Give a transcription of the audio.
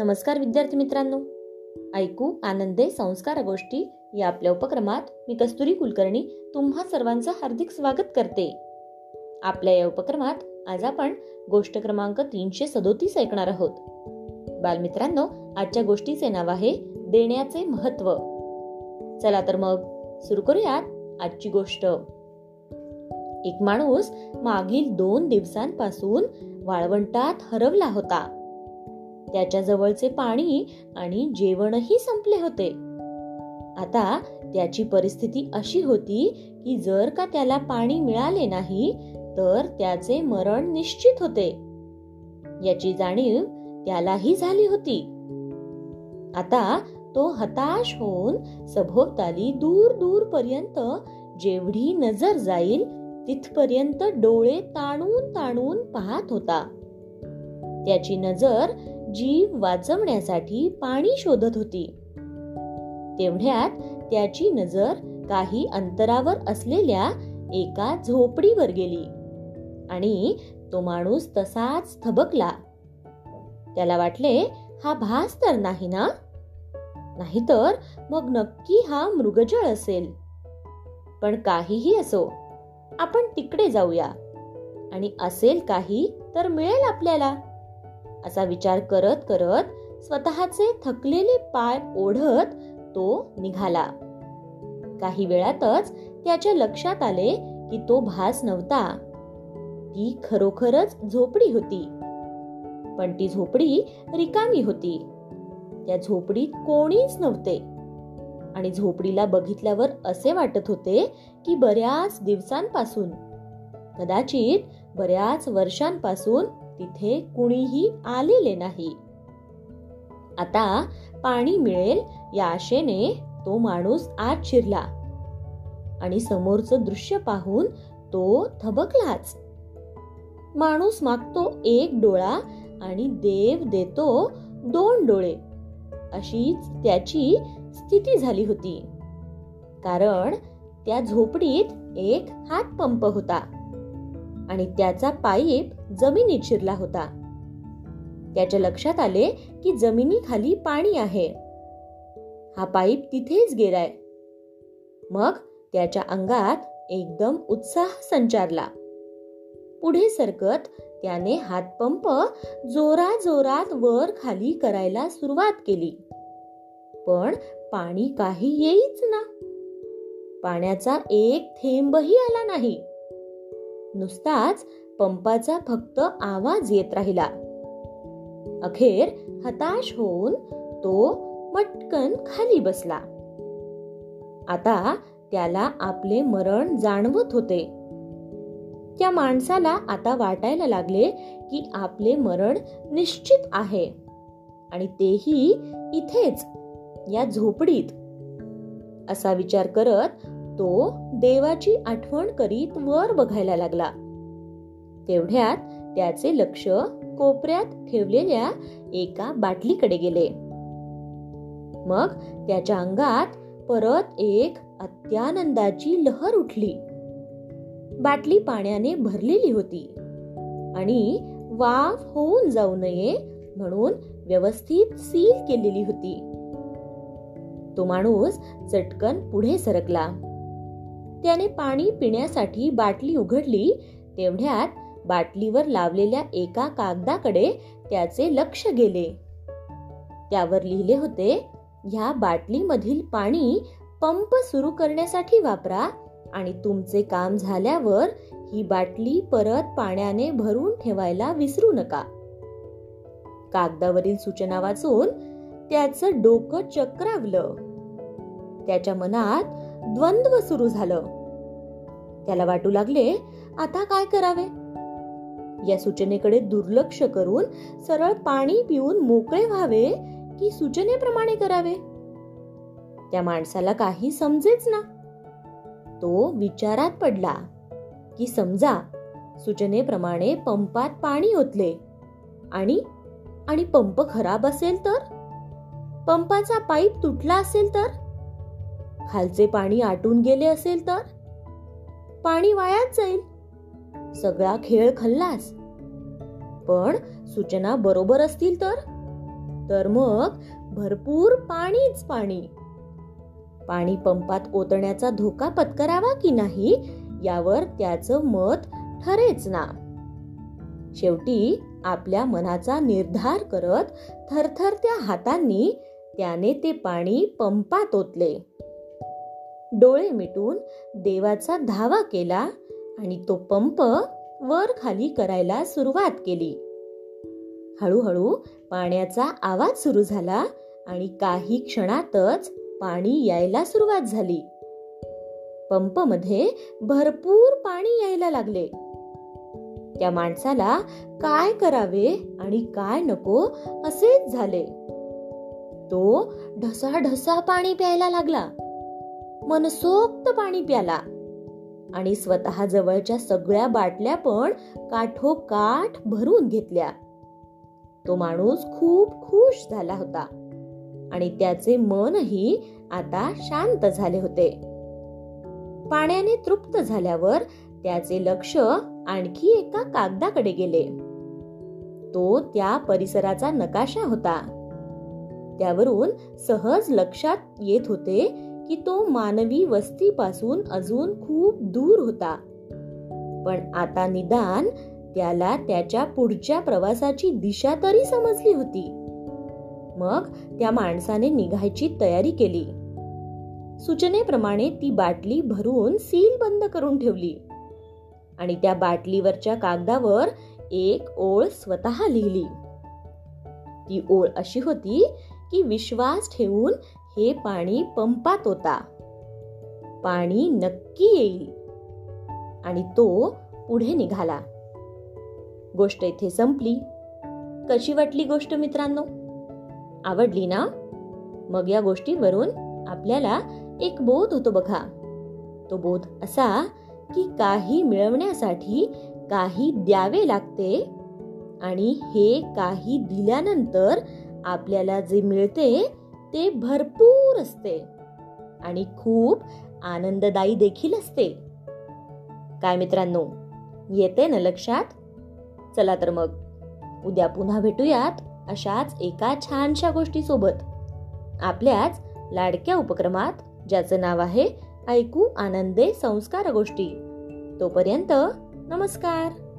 नमस्कार विद्यार्थी मित्रांनो. ऐकू आनंदे संस्कार गोष्टी या आपल्या उपक्रमात मी कस्तुरी कुलकर्णी तुम्हा सर्वांचं हार्दिक स्वागत करते. आपल्या या उपक्रमात आज आपण गोष्ट क्रमांक तीनशे सदोतीस ऐकणार आहोत. बालमित्रांनो आजच्या गोष्टीचे नाव आहे देण्याचे महत्त्व. चला तर मग सुरू करूयात आजची गोष्ट. एक माणूस मागील दोन दिवसांपासून वाळवंटात हरवला होता. त्याच्याजवळचे पाणी आणि जेवणही संपले होते. आता त्याची परिस्थिती अशी होती की जर का त्याला पाणी मिळाले नाही तर त्याचे मरण निश्चित होते. याची जाणीव त्यालाही झाली होती. आता तो हताश होऊन सभोवताली दूर दूर पर्यंत जेवढी नजर जाईल तिथपर्यंत डोळे ताणून ताणून पाहत होता. त्याची नजर जीव वाचवण्यासाठी पाणी शोधत होती. तेवढ्यात त्याची नजर काही अंतरावर असलेल्या एका झोपडीवर गेली आणि तो माणूस तसाच थबकला. त्याला वाटले हा भास तर नाही ना? नाहीतर मग नक्की हा मृगजळ असेल. पण काहीही असो आपण तिकडे जाऊया. आणि असेल काही तर मिळेल आपल्याला. असा विचार करत करत स्वतःचे थकलेले पाय ओढत तो निघाला. काही वेळातच त्याच्या लक्षात आले की तो भास नव्हता. ती खरोखरच झोपडी होती. पण ती झोपडी रिकामी होती. त्या झोपडीत कोणीच नव्हते. आणि झोपडीला बघितल्यावर असे वाटत होते की बऱ्याच दिवसांपासून कदाचित बऱ्याच वर्षांपासून तिथे कुणीही आलेले नाही. आता पाणी मिळेल या आशेने तो माणूस आत शिरला. आणि समोरचं दृश्य पाहून तो थबकलाच. माणूस मागतो एक डोळा आणि देव देतो दोन डोळे. अशीच त्याची स्थिती झाली होती. कारण त्या झोपडीत एक हातपंप होता. आणि त्याचा पाईप जमिनीत शिरला होता. त्याच्या लक्षात आले की जमिनीखाली पाणी आहे. हा पाईप तिथेच गेलाय. मग त्याच्या अंगात एकदम उत्साह संचारला. पुढे सरकत त्याने हातपंप जोरा जोरात वर खाली करायला सुरुवात केली. पण पाणी काही येईच ना. पाण्याचा एक थेंबही आला नाही. नुसताच पंपाचा फक्त आवाज येत राहिला. अखेर हताश होऊन तो मटकन खाली बसला. आता त्याला आपले मरण जाणवत होते. त्या माणसाला आता वाटायला लागले की आपले मरण निश्चित आहे आणि तेही इथेच या झोपडीत. असा विचार करत तो देवाची आठवण करीत वर बघायला लागला. तेवढ्यात त्याचे लक्ष कोपऱ्यात ठेवलेल्या एका बाटलीकडे गेले. मग त्याच्या अंगात परत एक अत्यानंदाची लहर उठली. बाटली पाण्याने भरलेली होती आणि वाफ होऊन जाऊ नये म्हणून व्यवस्थित सील केलेली होती. तो माणूस चटकन पुढे सरकला. त्याने पाणी पिण्यासाठी बाटली उघडली. तेवढ्यात बाटलीवर लावलेल्या एका कागदाकडे त्याचे लक्ष गेले. त्यावर लिहिले होते ह्या बाटलीमधील पाणी पंप सुरू करण्यासाठी वापरा आणि तुमचे काम झाल्यावर ही बाटली परत पाण्याने भरून ठेवायला विसरू नका. कागदावरील सूचना वाचून त्याचं डोकं चक्रावलं. त्याच्या मनात द्वंद्व सुरू झालं. त्याला वाटू लागले आता काय करावे? या सूचनेकडे दुर्लक्ष करून सरळ पाणी पिऊन मोकळे व्हावे की सूचनेप्रमाणे करावे? त्या माणसाला काही समजेच ना. तो विचारात पडला की समजा सूचनेप्रमाणे पंपात पाणी ओतले आणि आणि पंप खराब असेल तर? पंपाचा पाईप तुटला असेल तर? खालचे पाणी आटून गेले असेल तर? पाणी वायाच जाईल. सगळा खेळ खल्लास. पण सूचना बरोबर असतील तर? तर मग भरपूर पाणीच पाणी. पाणी पंपात ओतण्याचा धोका पत्करावा की नाही यावर त्याचं मत ठरेच ना. शेवटी आपल्या मनाचा निर्धार करत थरथरत्या हातांनी त्याने ते पाणी पंपात ओतले. डोळे मिटून देवाचा धावा केला आणि तो पंप वर खाली करायला सुरुवात केली. हळूहळू पाण्याचा आवाज सुरू झाला आणि काही क्षणातच पाणी यायला सुरुवात झाली. पंपमध्ये भरपूर पाणी यायला लागले. त्या माणसाला काय करावे आणि काय नको असेच झाले. तो ढसा ढसा पाणी प्यायला लागला. मनसोक्त पाणी प्याला. आणि स्वतः जवळच्या सगळ्या बाटल्या पण काठोकाठ भरून घेतल्या. तो माणूस खूप खुश झाला होता. आणि त्याचे मनही आता शांत झाले होते. पाण्याने तृप्त झाल्यावर त्याचे लक्ष आणखी एका कागदाकडे गेले. तो त्या परिसराचा नकाशा होता. त्यावरून सहज लक्षात येत होते की तो मानवी वस्तीपासून अजून खूप दूर होता. पण आता निदान त्याला त्याच्या पुढच्या प्रवासाची दिशा तरी समजली होती. मग त्या माणसाने निघायची तयारी केली. सूचनेप्रमाणे ती बाटली भरून सील बंद करून ठेवली. आणि त्या बाटलीवरच्या कागदावर एक ओळ स्वतः लिहिली. ती ओळ अशी होती की विश्वास ठेवून हे पाणी पंपात होता. पाणी नक्की येईल. आणि तो पुढे निघाला. गोष्ट इथे संपली. कशी वाटली गोष्ट मित्रांनो? आवडली ना? मग या गोष्टीवरून आपल्याला एक बोध होतो बघा. तो बोध असा की काही मिळवण्यासाठी काही द्यावे लागते आणि हे काही दिल्यानंतर आपल्याला जे मिळते ते भरपूर असते. आणि खूप आनंददायी देखील असते. काय मित्रांनो येते ना लक्षात? चला तर मग उद्या पुन्हा भेटूयात अशाच एका छानशा गोष्टी सोबत आपल्याच लाडक्या उपक्रमात ज्याचं नाव आहे ऐकू आनंदे संस्कार गोष्टी. तोपर्यंत नमस्कार!